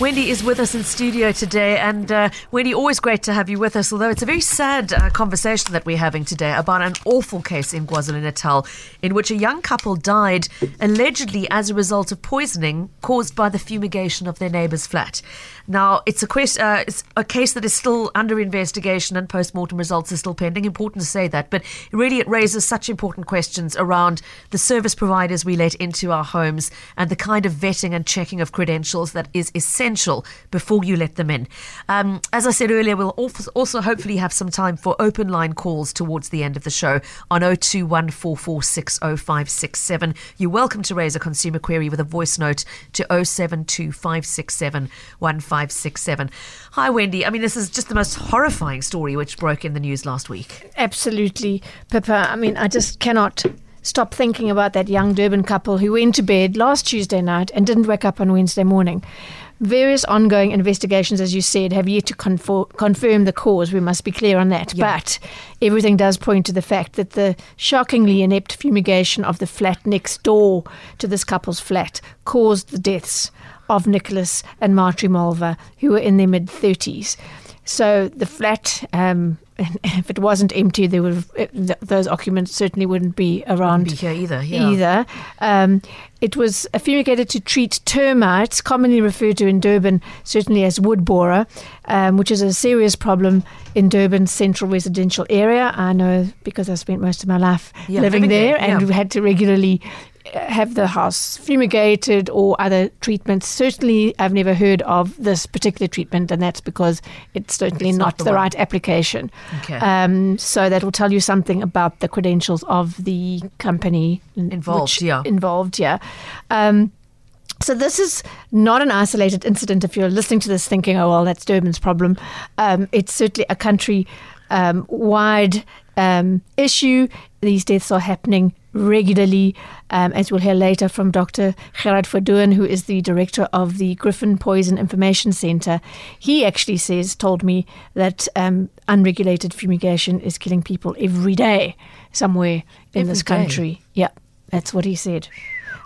Wendy is with us in studio today, and uh, Wendy, always great to have you with us. Although it's a very sad uh, conversation that we're having today about an awful case in KwaZulu Natal, in which a young couple died allegedly as a result of poisoning caused by the fumigation of their neighbour's flat. Now, it's a, quest, uh, it's a case that is still under investigation, and post-mortem results are still pending. Important to say that, but really, it raises such important questions around the service providers we let into our homes and the kind of vetting and checking of credentials that is essential essential before you let them in. Um, as I said earlier, we'll also hopefully have some time for open line calls towards the end of the show on 0214460567. You're welcome to raise a consumer query with a voice note to 0725671567. Hi, Wendy. I mean, this is just the most horrifying story which broke in the news last week. Absolutely, Pippa. I mean, I just cannot stop thinking about that young Durban couple who went to bed last Tuesday night and didn't wake up on Wednesday morning. Various ongoing investigations, as you said, have yet to confor- confirm the cause. We must be clear on that. Yeah. But everything does point to the fact that the shockingly inept fumigation of the flat next door to this couple's flat caused the deaths of Nicholas and Marjorie Mulver, who were in their mid 30s. So the flat um, if it wasn't empty, there would those occupants certainly wouldn't be around wouldn't be here either. Yeah. Either um, it was fumigated to treat termites, commonly referred to in Durban certainly as wood borer, um, which is a serious problem in Durban's central residential area. I know because I spent most of my life yeah, living, living, there, there and yeah. we had to regularly have the house fumigated or other treatments. Certainly, I've never heard of this particular treatment, and that's because it's certainly it's not, not, the, the right application. Okay. Um, so that will tell you something about the credentials of the company involved. yeah, involved. Yeah. Um, so this is not an isolated incident. If you're listening to this, thinking, "Oh well, that's Durban's problem," um, it's certainly a country um, wide um, issue. These deaths are happening regularly, um, as we'll hear later from Dr. Gerard Verdoorn, who is the director of the Griffin Poison Information Center. He actually says, told me that um, unregulated fumigation is killing people every day somewhere in every this country. Day. Yeah, that's what he said.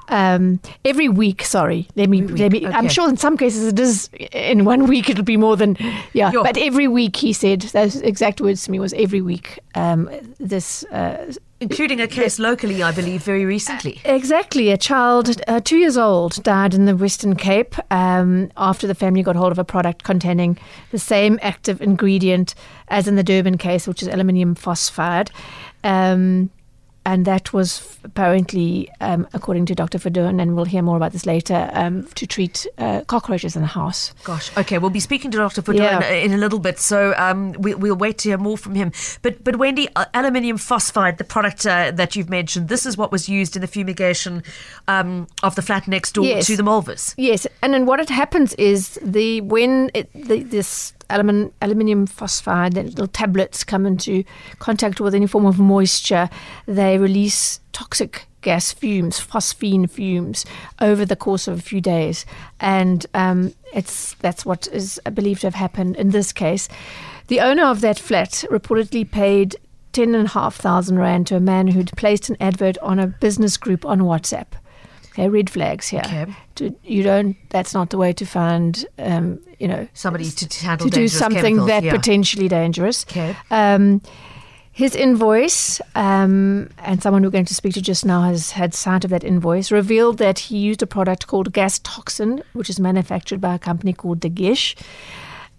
Um, every week, sorry. Let me. Let me. Okay. I'm sure in some cases it is. In one week, it'll be more than. Yeah, Yo. but every week, he said those exact words to me was every week. Um, this. Uh, Including a case locally, I believe, very recently. Uh, exactly. A child, uh, two years old, died in the Western Cape um, after the family got hold of a product containing the same active ingredient as in the Durban case, which is aluminium phosphide. Um, and that was apparently, um, according to Dr. Verdoorn, and we'll hear more about this later, um, to treat uh, cockroaches in the house. Gosh, okay, we'll be speaking to Dr. Verdoorn yeah. in, in, a little bit, so um, we, will wait to hear more from him. But, but Wendy, uh, aluminium phosphide, the product uh, that you've mentioned, this is what was used in the fumigation um, of the flat next door yes. to the Mulvers. Yes, and then what it happens is the when it, the, this aluminium, phosphide, the little tablets come into contact with any form of moisture, they release toxic gas fumes, phosphine fumes, over the course of a few days, and um, it's that's what is believed to have happened in this case. The owner of that flat reportedly paid ten and a half thousand rand to a man who'd placed an advert on a business group on WhatsApp. Okay, red flags here. Okay. To, you don't. That's not the way to find. Um, you know, somebody to, handle to do something that yeah. potentially dangerous. Okay. Um, his invoice, um, and someone we're going to speak to just now has had sight of that invoice, revealed that he used a product called Phostoxin, which is manufactured by a company called Degesch.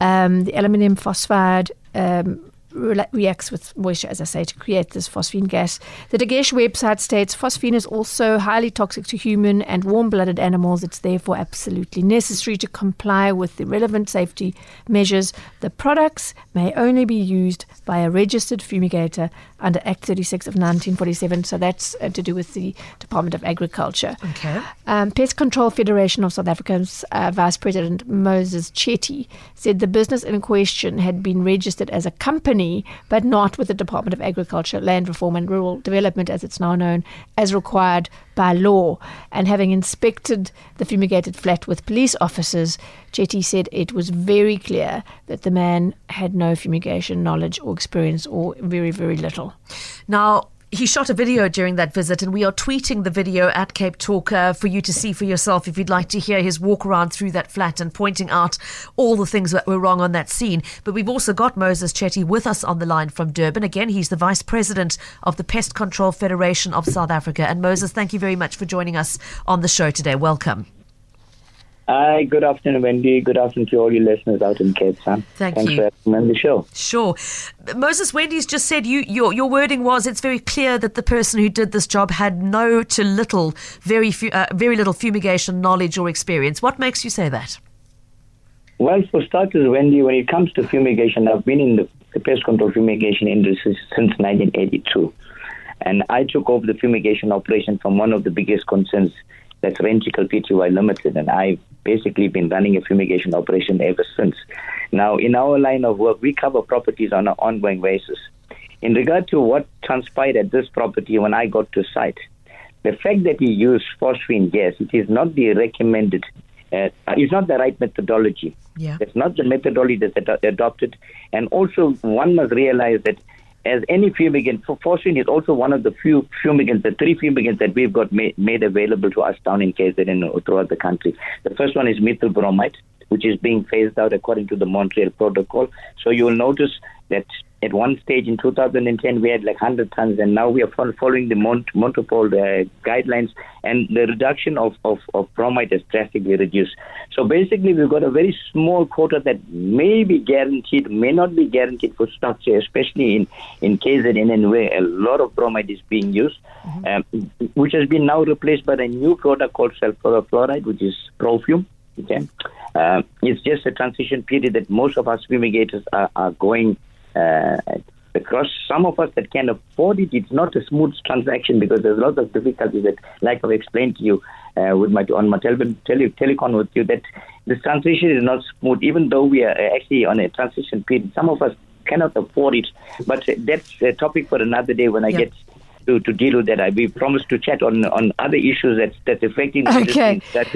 Um, the aluminium phosphide um, re- reacts with moisture, as I say, to create this phosphine gas. The Degesch website states phosphine is also highly toxic to human and warm blooded animals. It's therefore absolutely necessary to comply with the relevant safety measures. The products may only be used by a registered fumigator under Act 36 of 1947. So that's uh, to do with the Department of Agriculture. Okay. Um, Pest Control Federation of South Africa's uh, Vice President Moses Chetty said the business in question had been registered as a company, but not with the Department of Agriculture, Land Reform and Rural Development, as it's now known, as required by law. And having inspected the fumigated flat with police officers, Chetty said it was very clear that the man had no fumigation knowledge or experience, or very, very little. Now, he shot a video during that visit, and we are tweeting the video at Cape Talk uh, for you to see for yourself if you'd like to hear his walk around through that flat and pointing out all the things that were wrong on that scene. But we've also got Moses Chetty with us on the line from Durban. Again, he's the Vice President of the Pest Control Federation of South Africa. And Moses, thank you very much for joining us on the show today. Welcome. Hi, good afternoon, Wendy. Good afternoon to all your listeners out in Cape Town. Thank Thanks you. for having me on the show. Sure. Moses, Wendy's just said you your your wording was it's very clear that the person who did this job had no to little, very few, uh, very little fumigation knowledge or experience. What makes you say that? Well, for starters, Wendy, when it comes to fumigation, I've been in the, the pest control fumigation industry since 1982. And I took over the fumigation operation from one of the biggest concerns, that's Rentokil Pty Limited. And I've basically been running a fumigation operation ever since. Now, in our line of work, we cover properties on an ongoing basis. In regard to what transpired at this property when I got to site, the fact that he used phosphine gas, it is not the recommended, uh, it's not the right methodology. Yeah. It's not the methodology that's ad- adopted. And also, one must realize that as any fumigant, phosphine is also one of the few fumigants, the three fumigants that we've got ma- made available to us down in KZN throughout the country. The first one is methyl bromide, which is being phased out according to the Montreal Protocol. So you will notice that at one stage in 2010 we had like 100 tons, and now we are following the Mont- Montreal uh, guidelines, and the reduction of, of, of bromide has drastically reduced. So basically, we've got a very small quota that may be guaranteed, may not be guaranteed for structure, especially in in KZN where a lot of bromide is being used, um, which has been now replaced by a new product called sulfuryl fluoride, which is Profume. Okay, uh, it's just a transition period that most of us fumigators are, are going uh, across. Some of us that can afford it, it's not a smooth transaction because there's lots of difficulties that, like I've explained to you uh, with my on my tele, tele, telecon with you, that this transition is not smooth. Even though we are uh, actually on a transition period, some of us cannot afford it. But uh, that's a topic for another day when I Yeah. get. To, to deal with that, I we promised to chat on on other issues that's that's affecting. the Okay. That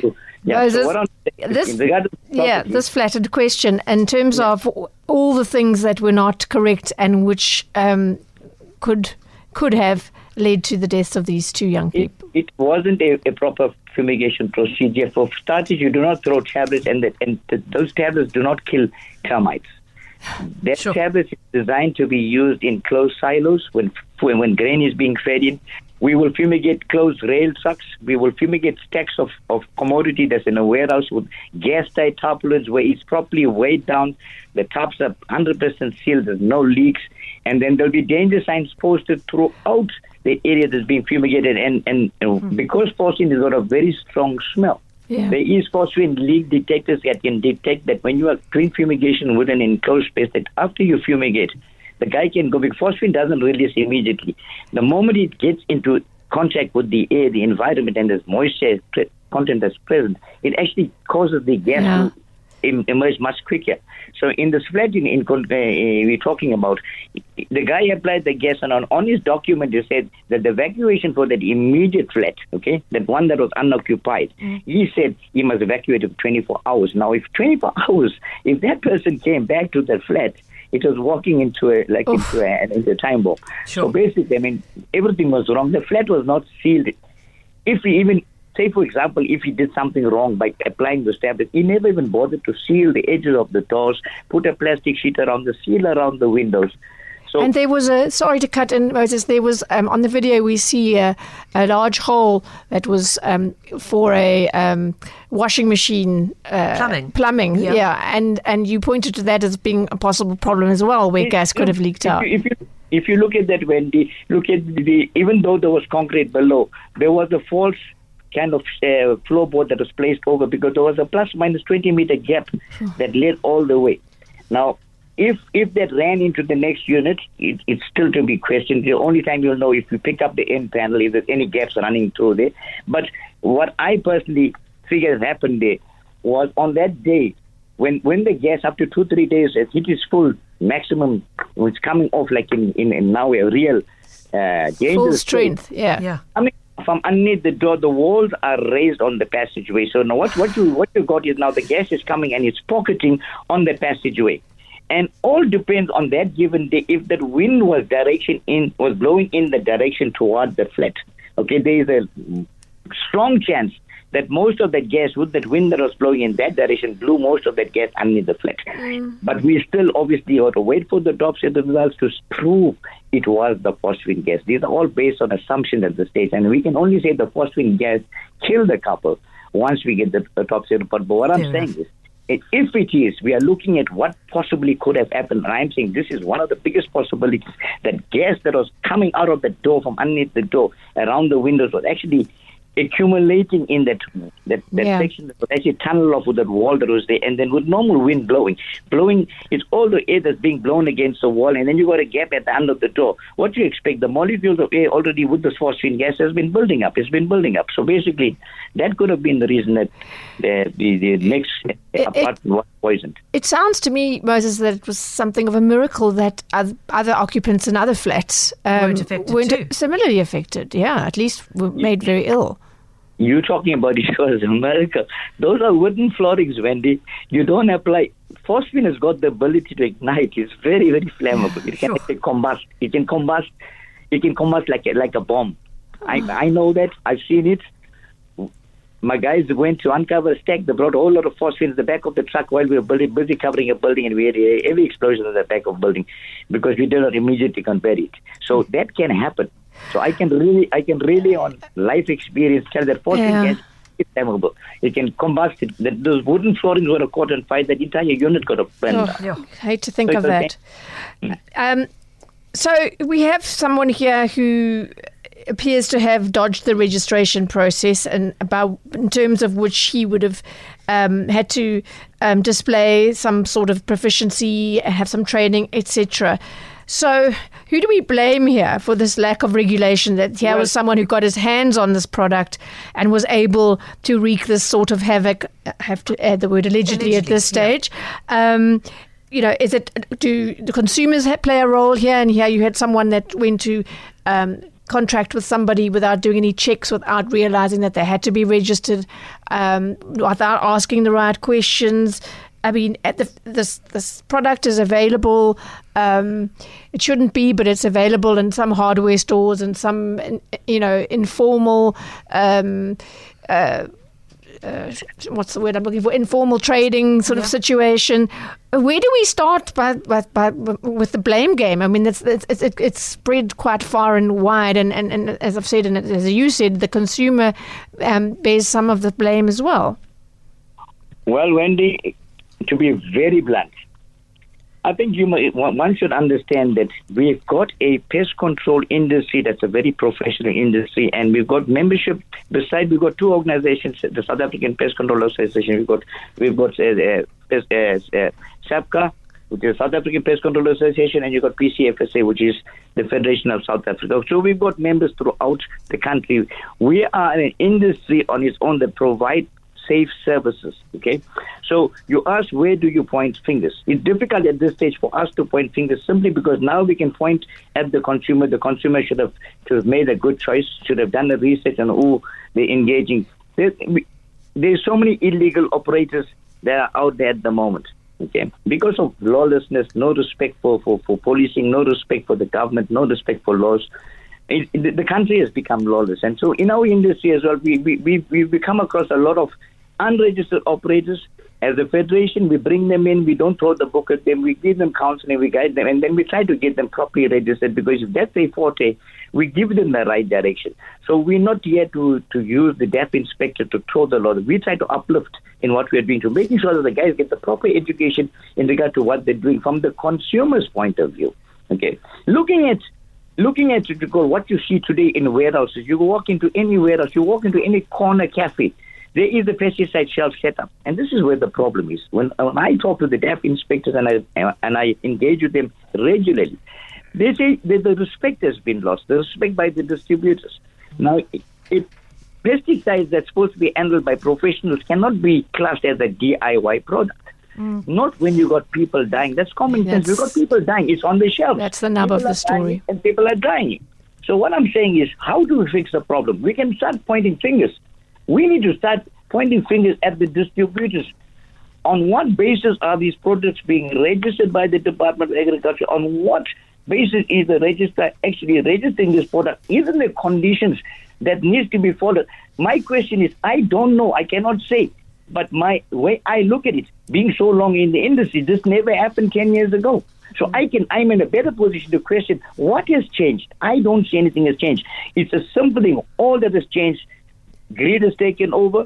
yeah. So this- in Yeah, this flattered question in terms of all the things that were not correct and which um, could could have led to the deaths of these two young it, people. it wasn't a, a proper fumigation procedure. For starters, you do not throw tablets, and, the, and the, those tablets do not kill termites. That Sure. tablet is designed to be used in closed silos when when, when grain is being fed in. We will fumigate closed rail trucks. We will fumigate stacks of, of commodity that's in a warehouse with gas tight tarpaulins where it's properly weighed down. The tops are 100% sealed. There's no leaks. And then there'll be danger signs posted throughout the area that's being fumigated. And, and uh, because phosphine has got a very strong smell, Yeah. there is phosphine leak detectors that can detect that when you are doing fumigation with an enclosed space, that after you fumigate, the guy can go because phosphine doesn't release immediately. The moment it gets into contact with the air, the environment, and there's moisture content that's present, it actually causes the gas Yeah. to em- emerge much quicker. So in this flat in, in uh, we're talking about, the guy applied the gas and on, on his document he said that the evacuation for that immediate flat, okay, that one that was unoccupied, he said he must evacuate in 24 hours. Now if 24 hours, if that person came back to that flat, it was walking into a like Oof. into a, into a time bomb. Sure. So basically, I mean, everything was wrong. The flat was not sealed. If he even say, for example, if he did something wrong by applying those tablets, he never even bothered to seal the edges of the doors, put a plastic sheet around the seal around the windows. So And there was a sorry to cut in, Moses. There was um, on the video we see a, a large hole that was um, for a um, washing machine uh, Plumbing. Plumbing, Yeah. yeah. and and you pointed to that as being a possible problem as well, where gas could have leaked if out. You, if you if you look at that, Wendy, look at the even though there was concrete below, there was a false kind of uh, floorboard that was placed over because there was a plus minus 20 meter gap that led all the way. Now, if if that ran into the next unit, it, it's still to be questioned. The only time you'll know if you pick up the end panel if there's any gaps running through there. But what I personally figured happened there was on that day when when the gas up to two three days has hit its full maximum, it's coming off like in in, in now a real uh, Full dangerous strength, yeah. Yeah. I mean, from underneath the door, the walls are raised on the passageway. So now what, what you what you got is now the gas is coming and it's pocketing on the passageway. and all depends on that given day. If that wind was direction in was blowing in the direction toward the flat, okay, there is a strong chance that most of that gas, with that wind that was blowing in that direction, blew most of that gas underneath the flat. Mm. But we still obviously have to wait for the DOPSI results to prove it was the phosphine gas. These are all based on assumptions at the stage, and we can only say the phosphine gas killed the couple once we get the, the DOPSI report. But what I'm yeah. saying is, if it is, we are looking at what possibly could have happened. And I'm saying this is one of the biggest possibilities that gas that was coming out of the door from underneath the door around the windows was actually accumulating in that that, that yeah. section that was actually tunnel off with that wall that was there, and then with normal wind blowing, blowing it's all the air that's being blown against the wall, and then you got a gap at the end of the door. What do you expect? The molecules of air already with the phosphine gas has been building up. It's been building up. So basically, that could have been the reason that the the, the next it, apartment it, was poisoned. It sounds to me, Moses, that it was something of a miracle that other occupants in other flats um, weren't affected weren't too. similarly affected. Yeah, at least were made very ill. You're talking about it was America. Those are wooden floorings, Wendy. You don't apply. Phosphine has got the ability to ignite. It's very, very flammable. It can sure. combust. It can combust. It can combust like a, like a bomb. I ah. I know that. I've seen it. My guys went to uncover a stack. They brought a whole lot of phosphine in the back of the truck while we were building, busy covering a building, and we had uh, a heavy explosion in the back of the building because we did not immediately convert it. So hmm. that can happen. So I can really, I can really on life experience tell that phosphine yeah. gas is flammable. It can combust. It, that those wooden floorings were caught on fire. That entire unit got a burned. Oh, yeah. hate to think so of that. Um, so we have someone here who appears to have dodged the registration process and about in terms of which he would have um, had to um, display some sort of proficiency, have some training, etc. So, who do we blame here for this lack of regulation? That here was someone who got his hands on this product and was able to wreak this sort of havoc. I have to add the word allegedly, allegedly at this stage. Yeah. Um, you know, is it do the consumers play a role here? And here you had someone that went to um, contract with somebody without doing any checks, without realizing that they had to be registered, um, without asking the right questions. I mean, the, this this product is available. Um, it shouldn't be, but it's available in some hardware stores and some, you know, informal. Um, uh, uh, what's the word I'm looking for? Informal trading sort yeah. of situation. Where do we start by, by, by, with the blame game? I mean, it's, it's, it's, it's spread quite far and wide, and, and, and as I've said, and as you said, the consumer um, bears some of the blame as well. Well, Wendy, to be very blunt, I think you one should understand that we've got a pest control industry that's a very professional industry, and we've got membership. Besides, we've got two organizations: the South African Pest Control Association. We've got we've got uh, uh, uh, uh SAPCA, which is South African Pest Control Association, and you've got PCFSA, which is the Federation of South Africa. So we've got members throughout the country. We are an industry on its own that provide safe services. Okay, so you ask where do you point fingers? It's difficult at this stage for us to point fingers simply because now we can point at the consumer. The consumer should have should have made a good choice. Should have done the research on who they're engaging. There's, so many illegal operators that are out there at the moment. Okay, because of lawlessness, no respect for, for, for policing, no respect for the government, no respect for laws. It, the country has become lawless. And so in our industry as well, we, we, we, we come across a lot of unregistered operators. As a federation, we bring them in, we don't throw the book at them, we give them counseling, we guide them, and then we try to get them properly registered because if that's a forte, we give them the right direction. So we're not here to, to use the DAP inspector to throw the law. We try to uplift in what we're doing to making sure that the guys get the proper education in regard to what they're doing from the consumer's point of view. Okay. Looking at looking at what you see today in warehouses, you walk into any warehouse, you walk into any corner cafe, there is a pesticide shelf set up. And this is where the problem is. When, when I talk to the DAP inspectors and I, and I engage with them regularly, they say that the respect has been lost, the respect by the distributors. Now, if pesticides that's supposed to be handled by professionals cannot be classed as a DIY product. Mm. Not when you got people dying. That's common sense. We've got people dying. It's on the shelf. That's the nub people of the story. And people are dying. So what I'm saying is, how do we fix the problem? We can start pointing fingers. We need to start pointing fingers at the distributors On what basis are these products being registered by the Department of Agriculture? On what basis is the registrar actually registering this product? Isn't there conditions that needs to be followed? My question is, I don't know. I cannot say. But my way I look at it, being so long in the industry, this never happened 10 years ago. So I can, I'm in a better position to question what has changed. I don't see anything has changed. It's a simple thing. All that has changed, greed has taken over.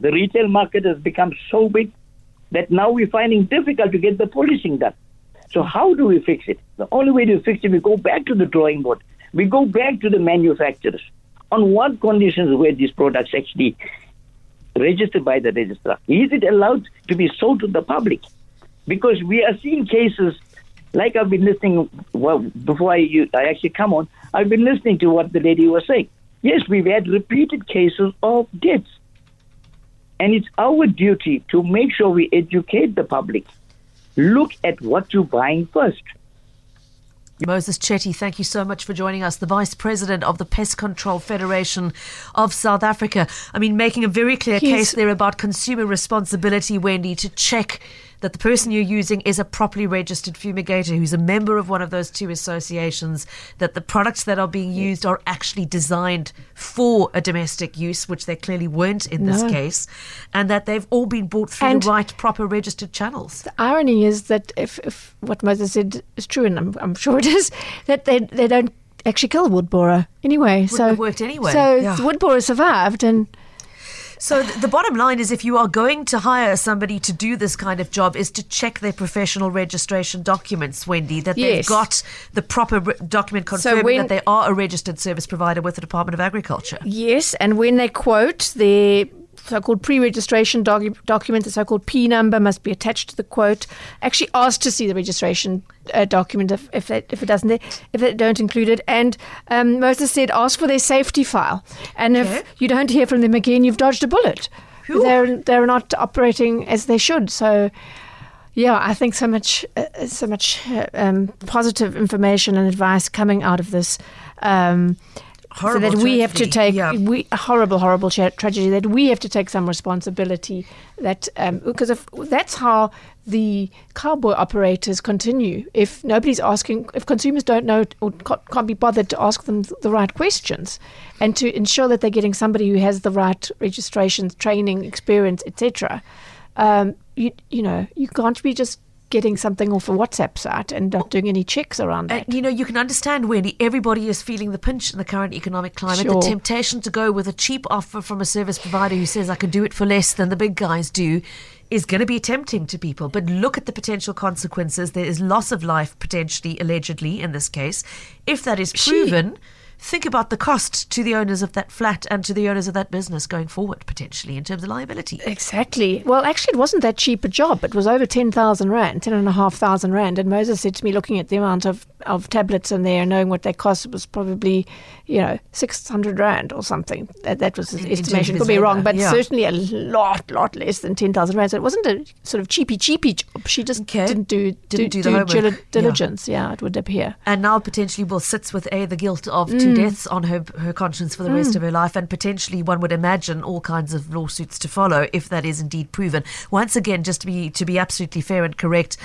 The retail market has become so big that now we're finding difficult to get the policing done. So how do we fix it? The only way to fix it, we go back to the drawing board. We go back to the manufacturers. On what conditions were these products actually registered by the registrar? Is it allowed to be sold to the public? Because we are seeing cases, like I've been listening, well, before I, I actually come on, I've been listening to what the lady was saying. Yes, we've had repeated cases of deaths. And it's our duty to make sure we educate the public. Look at what you're buying first. Moses Chetty, thank you so much for joining us, the Vice President of the Pest Control Federation of South Africa. I mean, making a very clear He's- case there about consumer responsibility, Wendy, to check that the person you're using is a properly registered fumigator who's a member of one of those two associations, that the products that are being used are actually designed for a domestic use, which they clearly weren't in this No. case, and that they've all been bought through And- the right, proper registered channels. The irony is that if, if what Moses said is true, and I'm, I'm sure it is, that they they don't actually kill wood borer anyway. so have worked anyway, So yeah. the wood borer survived, and So th- the bottom line is, if you are going to hire somebody to do this kind of job, is to check their professional registration documents, Wendy, that they've got the proper re- document confirming when- that they are a registered service provider with the Department of Agriculture. yes, and when they quote their so-called pre-registration docu- document, the so-called P number must be attached to the quote. Actually, ask to see the registration uh, document if if, they, if it doesn't if they don't include it. And um, Moses said, ask for their safety file. And Okay. if you don't hear from them again, you've dodged a bullet. Phew. They're they're not operating as they should. So. Yeah, I think so much, uh, so much uh, um, positive information and advice coming out of this. Um, Horrible so that we have to take yeah. we a horrible, horrible tra- tragedy. That we have to take some responsibility. That because if that's how the cowboy operators continue. If nobody's asking, if consumers don't know or can't be bothered to ask them the right questions, and to ensure that they're getting somebody who has the right registration, training, experience, etc. Um, you you know you can't be just getting something off a WhatsApp site and not doing any checks around it. And you know, you can understand, Wendy, everybody is feeling the pinch in the current economic climate. Sure. The temptation to go with a cheap offer from a service provider who says, I can do it for less than the big guys do, is going to be tempting to people. But look at the potential consequences. There is loss of life, potentially, allegedly, in this case. If that is She- proven, think about the cost to the owners of that flat and to the owners of that business going forward, potentially, in terms of liability. Exactly. Well, actually, it wasn't that cheap a job. It was over 10,000 Rand, 10,500 Rand. And Moses said to me, looking at the amount of, of tablets in there and knowing what they cost, it was probably, you know, 600 Rand or something. That, that was his In- estimation. Could be wrong, but yeah. certainly a lot, lot less than 10,000 Rand. So it wasn't a sort of cheapy, cheapy job. She just Okay. didn't do, Didn't do the homework. dili- Yeah. diligence. Yeah. it would appear. and now potentially will sits with a the guilt of Mm. two Mm. deaths on her her conscience for the rest mm. of her life, and potentially one would imagine all kinds of lawsuits to follow if that is indeed proven. Once again, just to be to be absolutely fair and correct.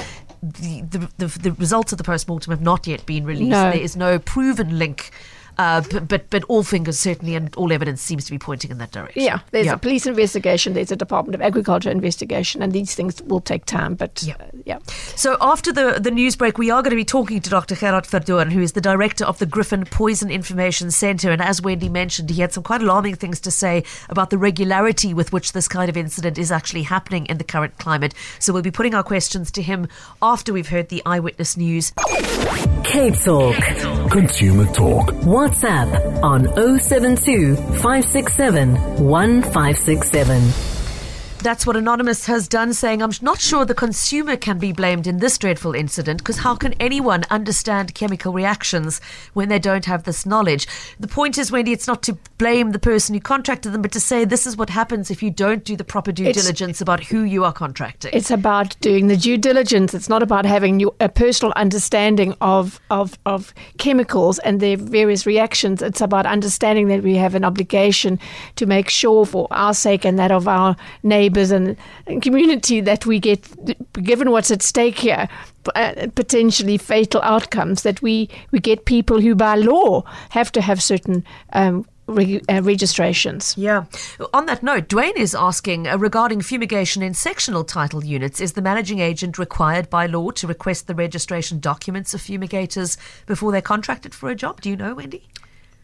The, the, the, the results of the post-mortem have not yet been released. No. There is no proven link, uh, but, but but all fingers certainly and all evidence seems to be pointing in that direction. Yeah, there's Yeah. a police investigation, there's a Department of Agriculture investigation, and these things will take time. But Yeah. uh, yeah. So after the, the news break, we are going to be talking to Dr. Gerard Verdoorn, who is the director of the Griffin Poison Information Centre. And as Wendy mentioned, he had some quite alarming things to say about the regularity with which this kind of incident is actually happening in the current climate. So we'll be putting our questions to him after we've heard the eyewitness news. Cape Talk. Consumer Talk. WhatsApp on 072 567 1567. That's what Anonymous has done, saying, I'm not sure the consumer can be blamed in this dreadful incident because how can anyone understand chemical reactions when they don't have this knowledge? The point is, Wendy, it's not to blame the person who contracted them, but to say this is what happens if you don't do the proper due It's- diligence about who you are contracting. It's about doing the due diligence. It's not about having a personal understanding of, of, of chemicals and their various reactions. It's about understanding that we have an obligation to make sure, for our sake and that of our neighbours and, and community, that we get, given what's at stake here, uh, potentially fatal outcomes, that we, we get people who, by law, have to have certain um, reg- uh, registrations. Yeah. On that note, Dwayne is asking uh, regarding fumigation in sectional title units is the managing agent required by law to request the registration documents of fumigators before they're contracted for a job? Do you know, Wendy?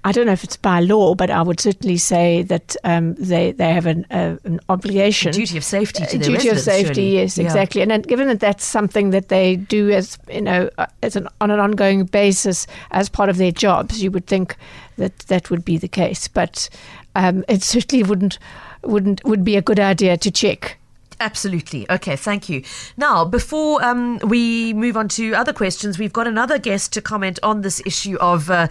I don't know if it's by law, but I would certainly say that um, they they have an, uh, an obligation. Duty of safety to A their duty of safety, surely. yes, Yeah. exactly. And then given that that's something that they do as you know uh, as an on an ongoing basis as part of their jobs, you would think that that would be the case. But um, it certainly wouldn't wouldn't would be a good idea to check. Absolutely. Okay, thank you. Now, before um, we move on to other questions, we've got another guest to comment on this issue of uh,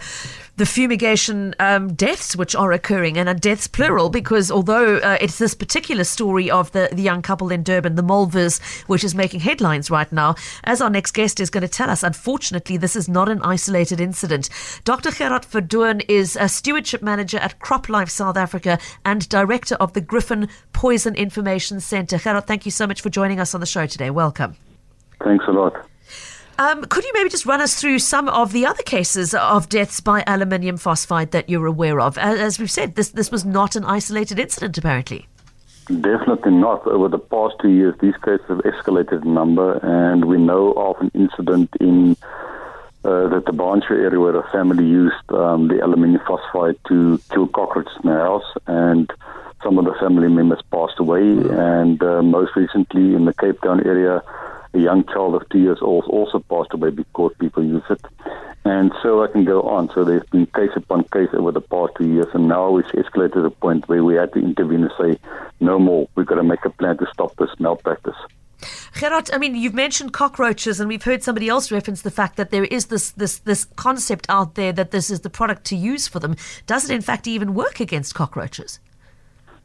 the fumigation um, deaths which are occurring, and are deaths plural, because although uh, it's this particular story of the, the young couple in Durban, the Mulvers, which is making headlines right now, as our next guest is going to tell us, unfortunately, this is not an isolated incident. Dr. Gerard Verdoorn is a stewardship manager at CropLife South Africa and director of the Griffin Poison Information Centre. Gerard, thank you so much for joining us on the show today. Welcome. Thanks a lot. Um, could you maybe just run us through some of the other cases of deaths by aluminium phosphide that you're aware of? As, as we've said, this this was not an isolated incident, apparently. Definitely not. Over the past two years, these cases have escalated in number, and we know of an incident in uh, the Thaba Nchu area where a family used um, the aluminium phosphide to kill cockroaches in their house, and some of the family members passed away. And uh, most recently, in the Cape Town area, a young child of two years old also passed away because people use it. And so I can go on. So there's been case upon case over the past two years, and now it's escalated to the point where we had to intervene and say, no more. We've got to make a plan to stop this malpractice. Gerard, I mean, you've mentioned cockroaches, and we've heard somebody else reference the fact that there is this this this concept out there that this is the product to use for them. Does it, in fact, even work against cockroaches?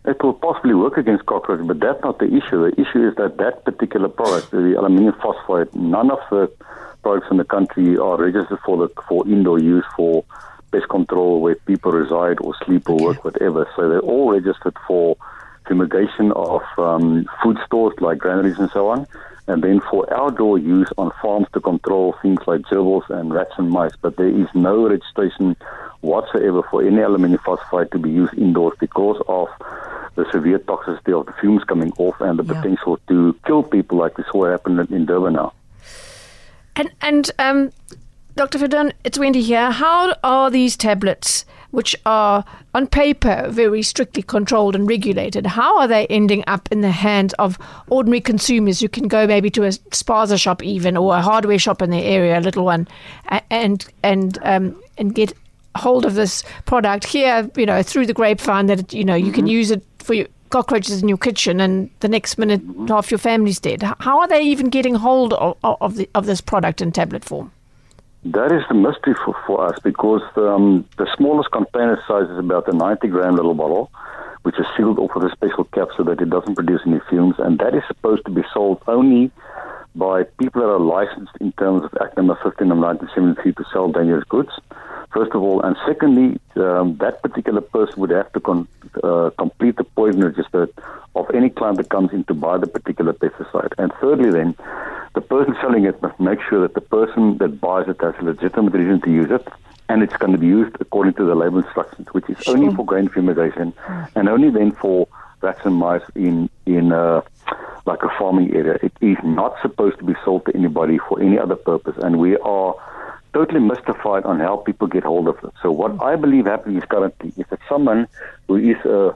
It will possibly work against cockroaches, but that's not the issue. The issue is that that particular product, the aluminium phosphate, none of the products in the country are registered for the for indoor use for pest control where people reside or sleep or work, whatever. So they're all registered for fumigation of um, food stores like granaries and so on, and then for outdoor use on farms to control things like gerbils and rats and mice. But there is no registration whatsoever for any aluminium phosphide to be used indoors because of the severe toxicity of the fumes coming off and the Yeah. potential to kill people like we saw happen in Durban now. And and um, Dr. Verdoorn, it's Wendy here. How are these tablets, which are on paper very strictly controlled and regulated, how are they ending up in the hands of ordinary consumers who can go maybe to a spaza shop even or a hardware shop in their area, a little one, and and um, and get hold of this product here, you know, through the grapevine that you know you can use it for your cockroaches in your kitchen, and the next minute half your family's dead. How are they even getting hold of, of the of this product in tablet form? That is the mystery for, for us because um, the smallest container size is about a 90 gram little bottle, which is sealed off with a special cap so that it doesn't produce any fumes. And that is supposed to be sold only by people that are licensed in terms of Act number 15 of 1973 to sell dangerous goods, first of all. And secondly, um, that particular person would have to con- uh, complete the poison register of any client that comes in to buy the particular pesticide. And thirdly, then, the person selling it must make sure that the person that buys it has a legitimate reason to use it, and it's going to be used according to the label instructions, which is only for grain fumigation, and only then for rats and mice in in uh, like a farming area. It is not supposed to be sold to anybody for any other purpose, and we are totally mystified on how people get hold of it. So what I believe happening is currently is that someone who is a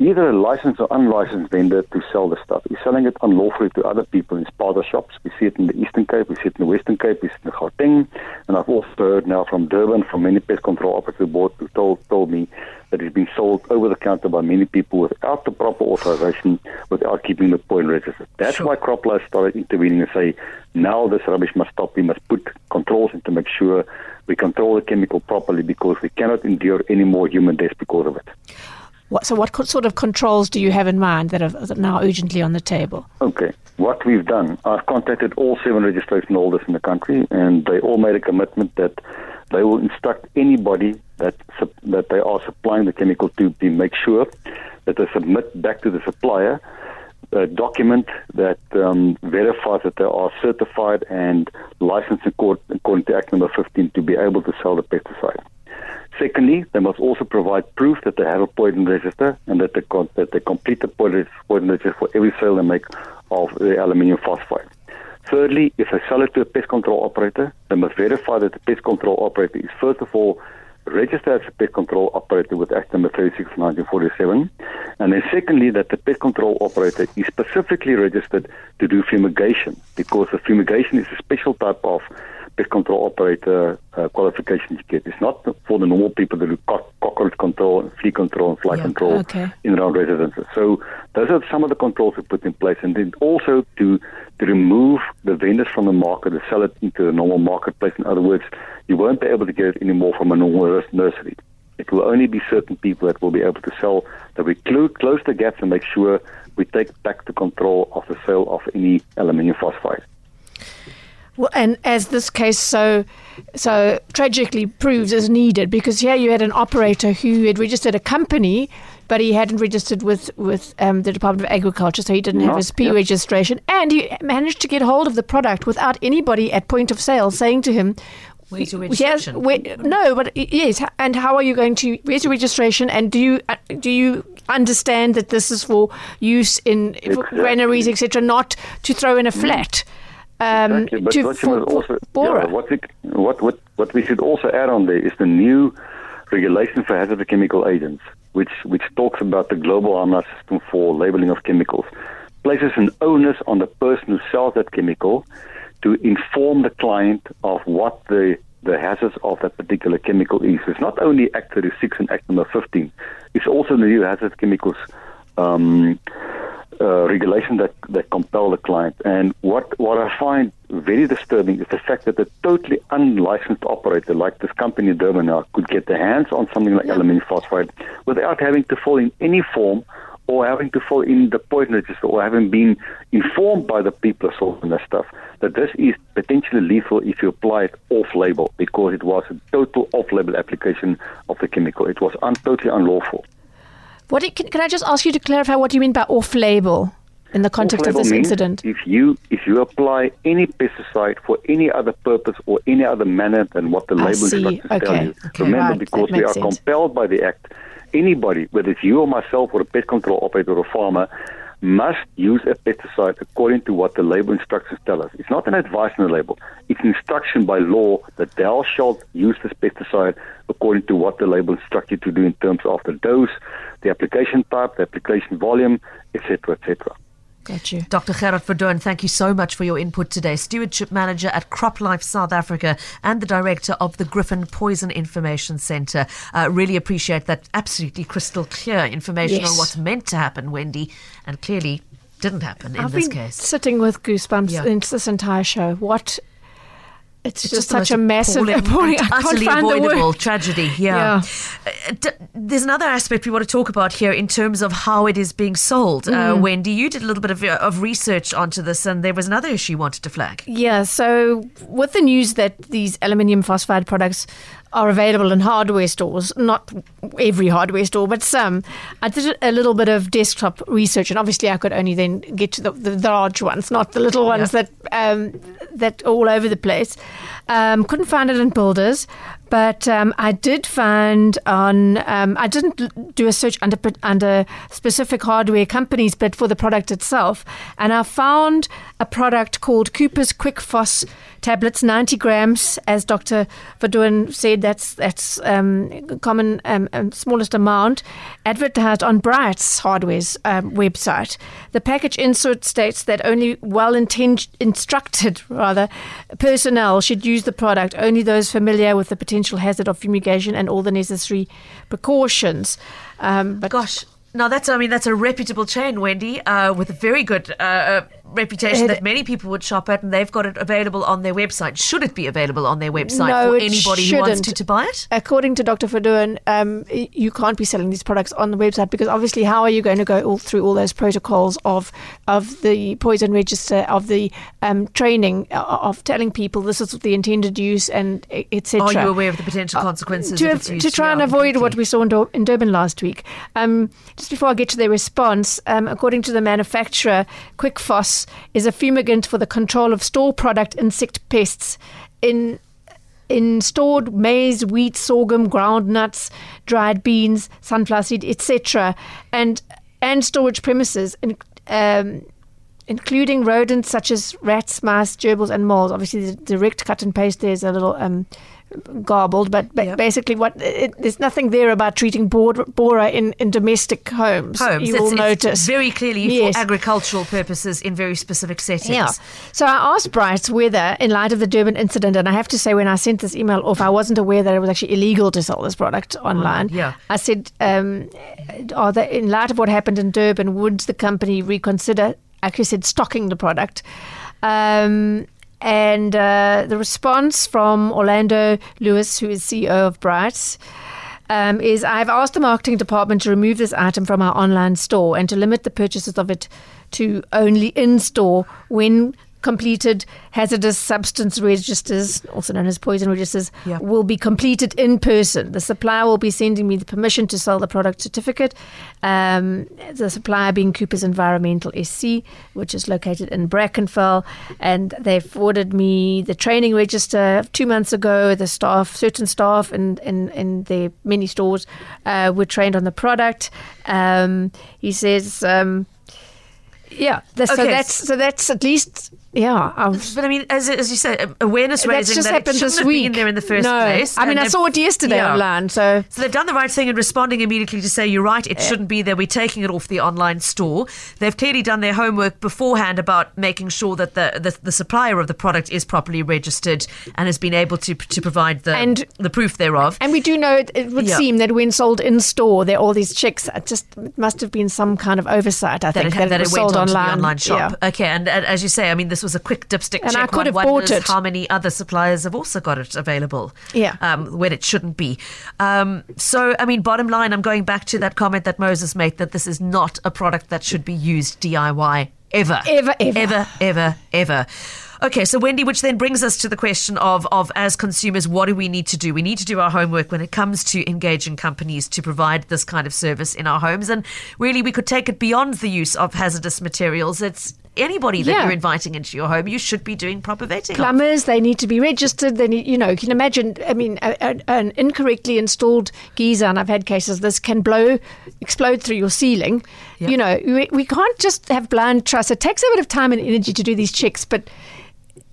either a licensed or unlicensed vendor to sell the stuff. He's selling it unlawfully to other people in spaza shops. We see it in the Eastern Cape, we see it in the Western Cape, we see it in Gauteng, and I've also heard now from Durban from many pest control operators board who told told me that it's been sold over the counter by many people without the proper authorization, without keeping the point registered. That's Sure. why CropLife started intervening and say, now this rubbish must stop. We must put controls in to make sure we control the chemical properly because we cannot endure any more human deaths because of it. What, so, what sort of controls do you have in mind that are now urgently on the table? Okay. What we've done, I've contacted all seven registration holders in the country, and they all made a commitment that they will instruct anybody that that they are supplying the chemical to to make sure that they submit back to the supplier a document that um, verifies that they are certified and licensed accord- according to Act Number 15 to be able to sell the pesticide. Secondly, they must also provide proof that they have a poison register and that they, con- that they complete the poison register for every sale they make of the aluminium phosphide. Thirdly, if they sell it to a pest control operator, they must verify that the pest control operator is first of all registered as a pest control operator with Act number 36 1947. And then secondly, that the pest control operator is specifically registered to do fumigation because the fumigation is a special type of pest control operator uh, qualification you get. It's not for the normal people that do co- cockroach control, and flea control, and fly Yeah, control okay. in around residences. So those are some of the controls we put in place, and then also to to remove the vendors from the market to sell it into the normal marketplace. In other words, you won't be able to get it anymore from a normal nursery. It will only be certain people that will be able to sell. That we clo- close the gaps and make sure we take back the control of the sale of any aluminium phosphide. Well, and as this case so so tragically proves is needed, because here you had an operator who had registered a company, but he hadn't registered with with um, the Department of Agriculture, so he didn't have his P yeah. registration, and he managed to get hold of the product without anybody at point of sale saying to him. Where's your "Yes, registration?" where, no, but yes. And how are you going to? Where's your registration? And do you uh, do you understand that this is for use in Exactly. granaries, etc., not to throw in a flat? Um, Exactly, but to, what you for, also, yeah, what, we, what, what, what we should also add on there is the new regulation for hazardous chemical agents, which, which talks about the global harmonic system for labeling of chemicals, places an onus on the person who sells that chemical to inform the client of what the the hazards of that particular chemical is. It's not only Act 36 and Act number 15, it's also the new hazardous chemicals um, uh, regulation that, that compel the client. And what, what I find very disturbing is the fact that a totally unlicensed operator like this company in Durban now could get their hands on something like aluminium phosphate without having to fill in any form or having to fill in the poison register or having been informed by the people assaulting that stuff that this is potentially lethal if you apply it off-label because it was a total off-label application of the chemical. It was un- totally unlawful. What do- can, can I just ask you to clarify what you mean by off-label in the context of this incident? If you if you apply any pesticide for any other purpose or any other manner than what the I label see. tell Okay. you, Okay, remember right. because we are sense. compelled by the act, anybody, whether it's you or myself or a pest control operator or a farmer, must use a pesticide according to what the label instructions tell us. It's not an advice in the label. It's instruction by law that thou shalt use this pesticide according to what the label instructs you to do in terms of the dose, the application type, the application volume, etc., etc. Got you. Dr. Gerard Verdoorn, thank you so much for your input today. Stewardship Manager at CropLife South Africa and the Director of the Griffin Poison Information Centre. Uh, really appreciate that absolutely crystal clear information Yes. on what's meant to happen, Wendy, and clearly didn't happen in I've this been case. sitting with goosebumps Yeah. in this entire show. What? It's, It's just, the such a massive, appalling appalling. and I can't utterly avoidable tragedy. Yeah. Uh, d- there's another aspect we want to talk about here in terms of how it is being sold. Uh, Mm. Wendy, you did a little bit of, uh, of research onto this, and there was another issue you wanted to flag. Yeah, so with the news that these aluminium phosphide products are available in hardware stores, not every hardware store, but some, I did a little bit of desktop research, and obviously I could only then get to the, the large ones, not the little ones Yeah. that um, that all over the place. Um, couldn't find it in builders, But um, I did find on um, I didn't do a search under under specific hardware companies, but for the product itself, and I found a product called Cooper's Quickphos tablets, 90 grams, as Dr. Verdoorn said, that's that's um, common um, um, smallest amount, advertised on Bright's Hardware's um, website. The package insert states that only well instructed rather personnel should use the product. Only those familiar with the potential hazard of fumigation and all the necessary precautions. Um, but Gosh. Now that's I mean that's a reputable chain, Wendy, uh, with a very good uh, uh, reputation It- that many people would shop at, and they've got it available on their website. Should it be available on their website No, for anybody who wants to, to buy it? According to Dr. Verdoorn, um, you can't be selling these products on the website because obviously, how are you going to go all through all those protocols of of the poison register, of the um, training, uh, of telling people this is the intended use and etc. Are you aware of the potential consequences to, if have- to try and avoid what we saw in, Dur- in Durban last week. Um, just before I get to their response, um, according to the manufacturer, Quickphos is a fumigant for the control of store product insect pests in in stored maize, wheat, sorghum, groundnuts, dried beans, sunflower seed, etc., and and storage premises. In, um, including rodents such as rats, mice, gerbils, and moles. Obviously, the direct cut and paste there is a little um, garbled, but ba- Yep. basically, what it, there's nothing there about treating bor- borer in, in domestic homes. Homes. You it's, will notice very clearly Yes. for agricultural purposes in very specific settings. Yeah. So I asked Bright whether, in light of the Durban incident, and I have to say, when I sent this email off, I wasn't aware that it was actually illegal to sell this product online. yeah. I said, um, are they, in light of what happened in Durban, would the company reconsider? Actually, said stocking the product. Um, and uh, the response from Orlando Lewis, who is CEO of Bright, um, is I've asked the marketing department to remove this item from our online store and to limit the purchases of it to only in store when completed hazardous substance registers, also known as poison registers, Yeah. will be completed in person. The supplier will be sending me the permission to sell the product certificate. Um, the supplier being Cooper's Environmental SC, which is located in Brackenfell, and they forwarded me the training register two months ago. The staff, certain staff, in in, in their many stores, uh, were trained on the product. Um, he says. Um, yeah, th- so that's so that's at least yeah. I was, But I mean, as, as you said, awareness that's raising just that it happened shouldn't this have week. been there in the first no. place. I mean, I saw it yesterday Yeah. online. So So they've done the right thing in responding immediately to say, you're right, it shouldn't be there. We're taking it off the online store. They've clearly done their homework beforehand about making sure that the, the, the supplier of the product is properly registered and has been able to, to provide the, And- the proof thereof. And we do know it, it would Yeah. seem that when sold in store, there are all these checks. It just it must have been some kind of oversight. I that think it, that it was went sold online. the online shop. Yeah. Okay, and, and as you say, I mean, this was a quick dipstick And check. I could One have bought it. How many other suppliers have also got it available? Yeah. um, when it shouldn't be. Um, so, I mean, bottom line, I'm going back to that comment that Moses made that this is not a product that should be used DIY ever, Ever, ever. ever, ever, ever. Okay, so Wendy, which then brings us to the question of, of as consumers, what do we need to do? We need to do our homework when it comes to engaging companies to provide this kind of service in our homes. And really, we could take it beyond the use of hazardous materials. It's anybody that Yeah. you're inviting into your home, you should be doing proper vetting. of. Plumbers, they need to be registered. They need, you know, you can imagine. I mean, a, a, an incorrectly installed geyser, and I've had cases. This can blow, explode through your ceiling. Yeah. You know, we, we can't just have blind trust. It takes a bit of time and energy to do these checks, but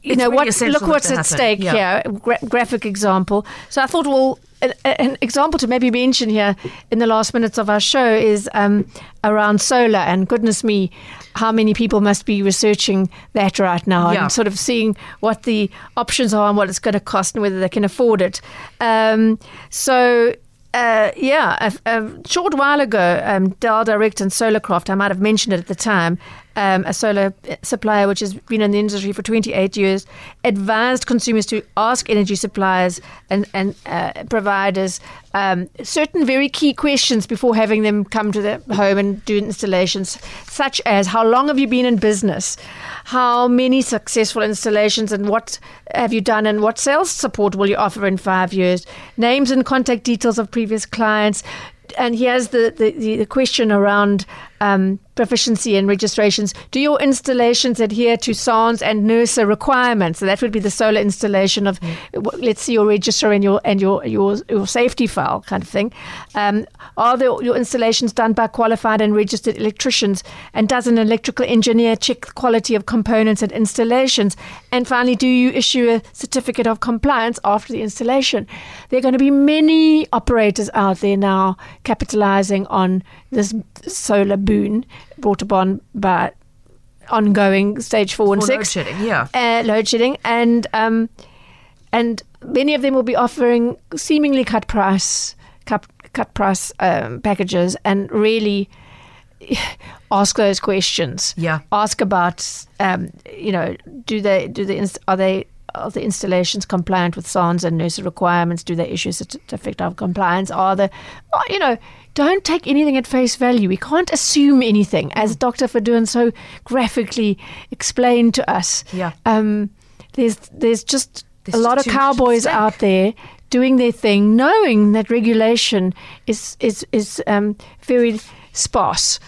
you It's know really what? Look what's at happen. stake Yeah. here. Gra- graphic example. So I thought, well, an, an example to maybe mention here in the last minutes of our show is um, around solar. And goodness me, how many people must be researching that right now Yeah. and sort of seeing what the options are and what it's going to cost and whether they can afford it. Um, so. Uh, yeah, a, a short while ago, um, Dell Direct and Solarcraft, I might have mentioned it at the time, um, a solar supplier which has been in the industry for 28 years, advised consumers to ask energy suppliers and, and uh, providers um, certain very key questions before having them come to the home and do installations, such as how long have you been in business? How many successful installations and what have you done and what sales support will you offer in five years? Names and contact details of previous clients. and here's the, the, the, the question around um, proficiency and registrations. Do your installations adhere to SANS and NERSA requirements? So that would be the solar installation of, w- let's see, your register and your and your your, your safety file kind of thing. Um, are the, your installations done by qualified and registered electricians? And does an electrical engineer check the quality of components and installations? And finally, do you issue a certificate of compliance after the installation? There are going to be many operators out there now capitalizing on this solar boon brought upon by ongoing stage four and For six load shedding, yeah. uh, load shedding, and um, and many of them will be offering seemingly cut price cut, cut price um, packages, and really ask those questions. Yeah. ask about um, you know do they do the inst- are they are the installations compliant with SANS and NERSA requirements? Do they issue certificate of compliance? Are the oh, you know don't take anything at face value. We can't assume anything, as Mm. Dr. Verdoorn so graphically explained to us. Yeah. Um, there's there's just There's a lot of cowboys out there doing their thing, knowing that regulation is is is um, very sparse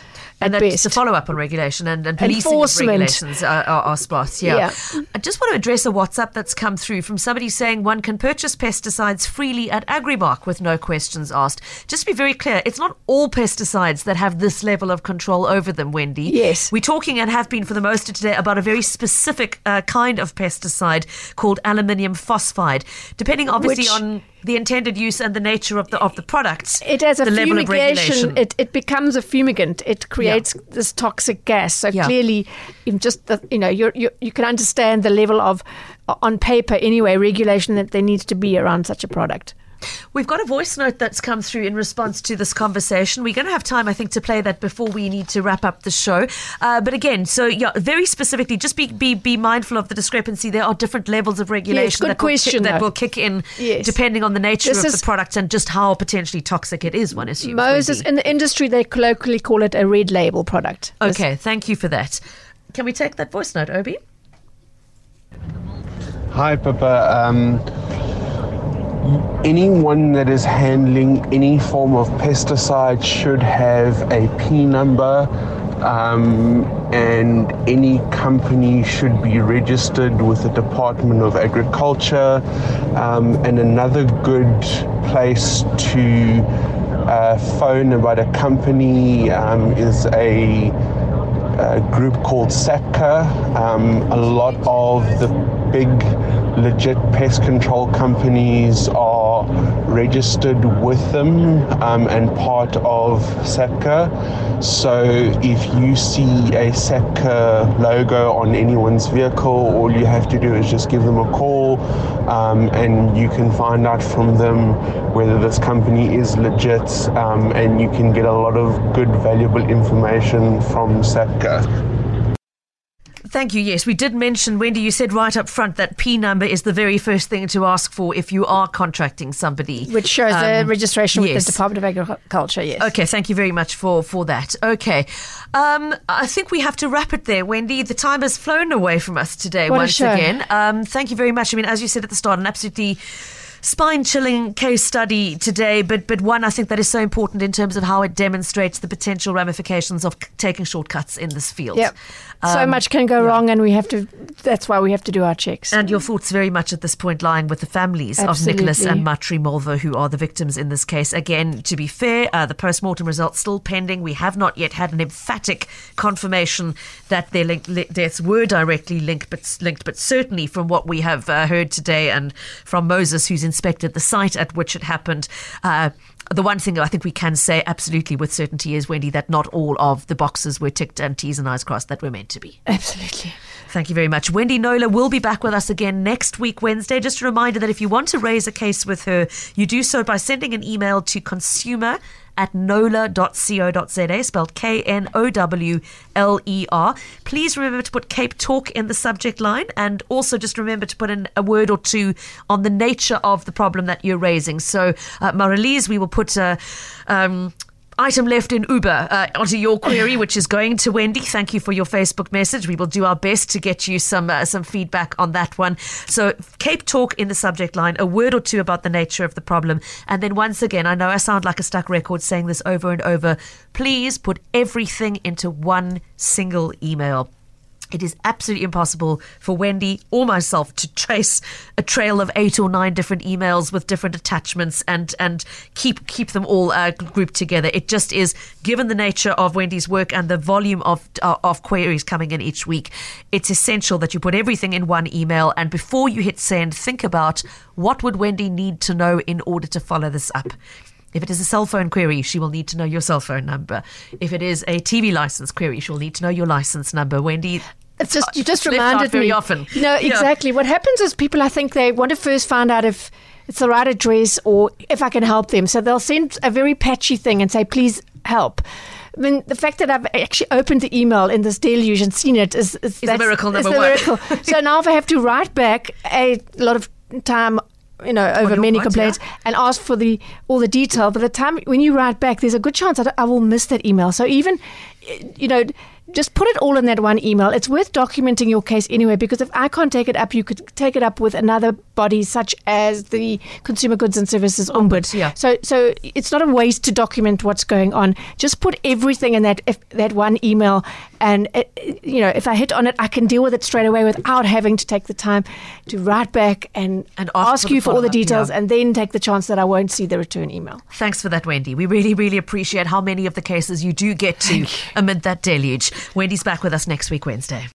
and that's best. the follow up on regulation and, and policing regulations are, are, are sparse. Yeah. Yeah. I just want to address a WhatsApp that's come through from somebody saying one can purchase pesticides freely at Agrimark with no questions asked. Just to be very clear, it's not all pesticides that have this level of control over them, Wendy. Yes. We're talking and have been for the most of today about a very specific uh, kind of pesticide called aluminium phosphide. Depending obviously Which- on the intended use and the nature of the of the product, it has a the level of fumigation. regulation. It, it becomes a fumigant. It creates this toxic gas. So Yeah. clearly, in just the, you know, you you can understand the level of, on paper anyway, regulation that there needs to be around such a product. We've got a voice note that's come through in response to this conversation. We're going to have time, I think, to play that before we need to wrap up the show. Uh, but again, so yeah, very specifically, just be, be be mindful of the discrepancy. There are different levels of regulation good that, will, question, kick, that will kick in Yes. depending on the nature This of is- the product and just how potentially toxic it is. One assumes. Moses, Wendy. in the industry, they colloquially call it a red label product. Okay, thank you for that. Can we take that voice note, Obi? Hi, Pippa. Um, anyone that is handling any form of pesticide should have a P number, um, and any company should be registered with the Department of Agriculture. Um, and another good place to uh, phone about a company um, is a a group called SAPCA. Um, a lot of the big legit pest control companies are registered with them um, and part of SAPCA. So if you see a SAPCA logo on anyone's vehicle, all you have to do is just give them a call um, and you can find out from them whether this company is legit um, and you can get a lot of good, valuable information from SAPCA. Thank you. Yes, we did mention, Wendy, you said right up front that P number is the very first thing to ask for if you are contracting somebody. Which shows the Um, registration with the Department of Agriculture, yes. Okay, thank you very much for for that. Okay, um, I think we have to wrap it there, Wendy. The time has flown away from us today What once again. Um, thank you very much. I mean, as you said at the start, an absolutely spine-chilling case study today, but but one I think that is so important in terms of how it demonstrates the potential ramifications of c- taking shortcuts in this field. Yep. so Um, much can go wrong, and we have to. That's why we have to do our checks. And your thoughts very much at this point lying with the families of Nicholas and Matri Mulva, who are the victims in this case. Again, to be fair, uh, the post-mortem results still pending. We have not yet had an emphatic confirmation that their link, li- deaths were directly linked, but linked. But certainly, from what we have uh, heard today, and from Moses, who's inspected the site at which it happened. Uh, the one thing I think we can say absolutely with certainty is, Wendy, that not all of the boxes were ticked and T's and I's crossed that were meant to be. Absolutely. Thank you very much. Wendy Knowler will be back with us again next week, Wednesday. Just a reminder that if you want to raise a case with her, you do so by sending an email to consumer at knowler.co.za, spelled K N O W L E R. Please remember to put Cape Talk in the subject line and also just remember to put in a word or two on the nature of the problem that you're raising. So, uh, Marilise, we will put a. Um, item left in Uber uh, onto your query, which is going to Wendy. Thank you for your Facebook message. We will do our best to get you some uh, some feedback on that one. So, Cape Talk in the subject line, a word or two about the nature of the problem, and then once again, I know I sound like a stuck record saying this over and over. Please put everything into one single email. It is absolutely impossible for Wendy or myself to trace a trail of eight or nine different emails with different attachments and and keep keep them all uh, grouped together. It just is, given the nature of Wendy's work and the volume of uh, of queries coming in each week, it's essential that you put everything in one email. And before you hit send, think about what would Wendy need to know in order to follow this up. If it is a cell phone query, she will need to know your cell phone number. If it is a TV license query, she will need to know your license number. Wendy, It's just you just reminded very me. often. No, Yeah. exactly. What happens is people, I think, they want to first find out if it's the right address or if I can help them. So they'll send a very patchy thing and say, "Please help." I mean, the fact that I've actually opened the email in this deluge and seen it is, is, a miracle number one. miracle. so now if I have to write back a lot of time. You know, over many complaints, and ask for the all the detail. By the time when you write back, there's a good chance that I will miss that email. So even, you know, just put it all in that one email. It's worth documenting your case anyway because if I can't take it up, you could take it up with another body such as the Consumer Goods and Services Ombud. yeah. So so it's not a waste to document what's going on. Just put everything in that if, that one email, and it, it- you know if I hit on it, I can deal with it straight away without having to take the time to write back and And ask ask you for all the details, yeah. and then take the chance that I won't see the return email. Thanks for that, Wendy. We really, really appreciate how many of the cases you do get to amid that deluge. Wendy's back with us next week, Wednesday.